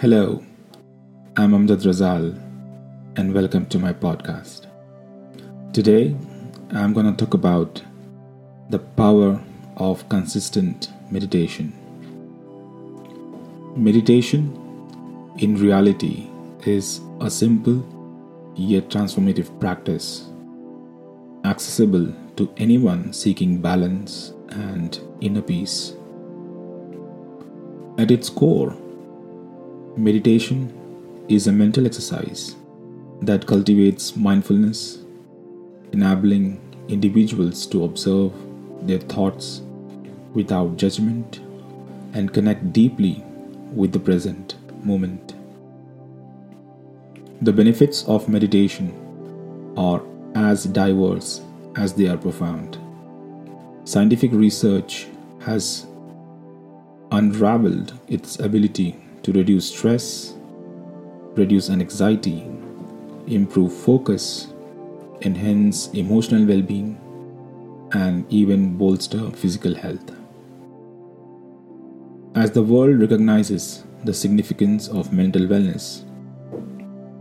Hello, I'm Amjad Razal, and welcome to my podcast. Today, I'm going to talk about the power of consistent meditation. Meditation, in reality, is a simple yet transformative practice accessible to anyone seeking balance and inner peace. At its core, meditation is a mental exercise that cultivates mindfulness, enabling individuals to observe their thoughts without judgment and connect deeply with the present moment. The benefits of meditation are as diverse as they are profound. Scientific research has unraveled its ability to reduce stress, reduce anxiety, improve focus, enhance emotional well being, and even bolster physical health. As the world recognizes the significance of mental wellness,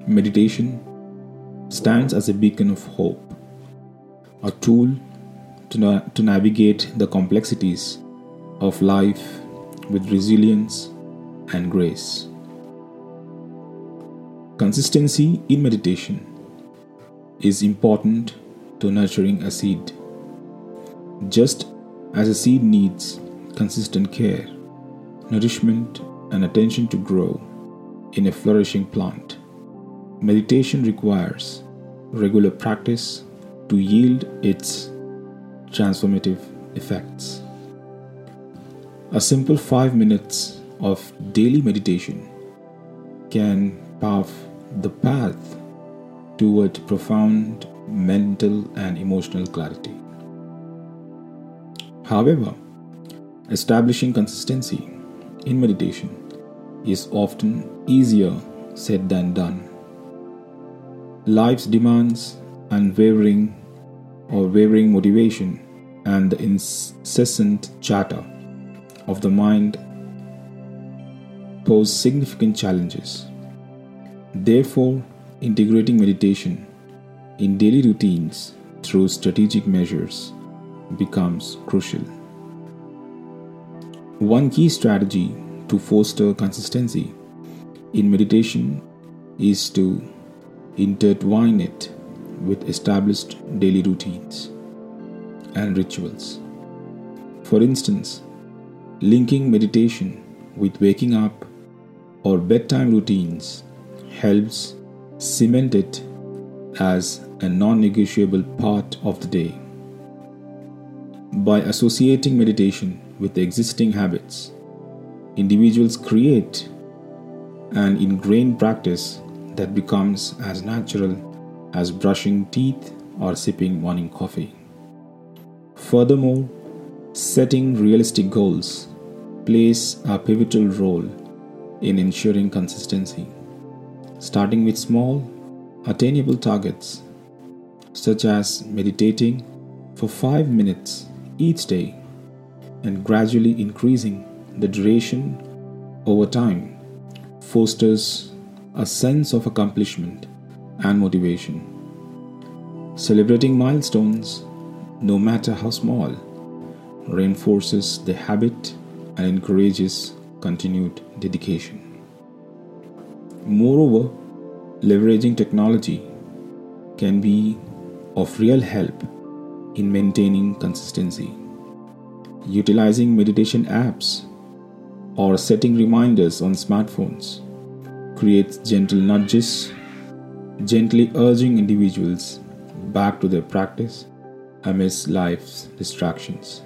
meditation stands as a beacon of hope, a tool to, na- to navigate the complexities of life with resilience and grace. Consistency in meditation is important to nurturing a seed. Just as a seed needs consistent care, nourishment, and attention to grow in a flourishing plant, meditation requires regular practice to yield its transformative effects. A simple 5 minutes of daily meditation can pave the path toward profound mental and emotional clarity. However, establishing consistency in meditation is often easier said than done. Life's demands, unwavering or wavering motivation, and the incessant chatter of the mind pose significant challenges. Therefore, integrating meditation in daily routines through strategic measures becomes crucial. One key strategy to foster consistency in meditation is to intertwine it with established daily routines and rituals. For instance, linking meditation with waking up or bedtime routines helps cement it as a non negotiable part of the day. By associating meditation with existing habits, individuals create an ingrained practice that becomes as natural as brushing teeth or sipping morning coffee. Furthermore, setting realistic goals plays a pivotal role in ensuring consistency. Starting with small, attainable targets, such as meditating for 5 minutes each day and gradually increasing the duration over time, fosters a sense of accomplishment and motivation. Celebrating milestones, no matter how small, reinforces the habit and encourages continued dedication. Moreover, leveraging technology can be of real help in maintaining consistency. Utilizing meditation apps or setting reminders on smartphones creates gentle nudges, gently urging individuals back to their practice amidst life's distractions.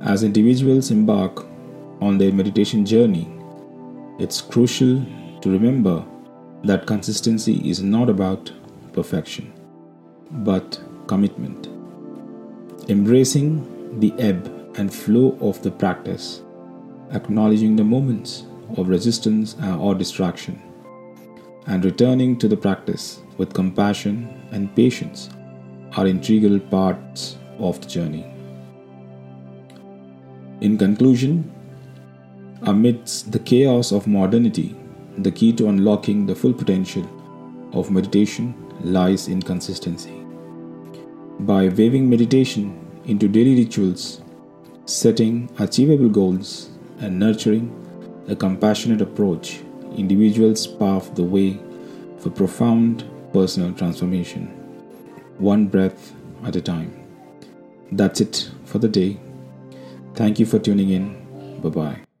As individuals embark on their meditation journey, it's crucial to remember that consistency is not about perfection, but commitment. Embracing the ebb and flow of the practice, acknowledging the moments of resistance uh, or distraction, and returning to the practice with compassion and patience are integral parts of the journey. In conclusion, amidst the chaos of modernity, the key to unlocking the full potential of meditation lies in consistency. By weaving meditation into daily rituals, setting achievable goals, and nurturing a compassionate approach, individuals pave the way for profound personal transformation, one breath at a time. That's it for the day. Thank you for tuning in. Bye bye.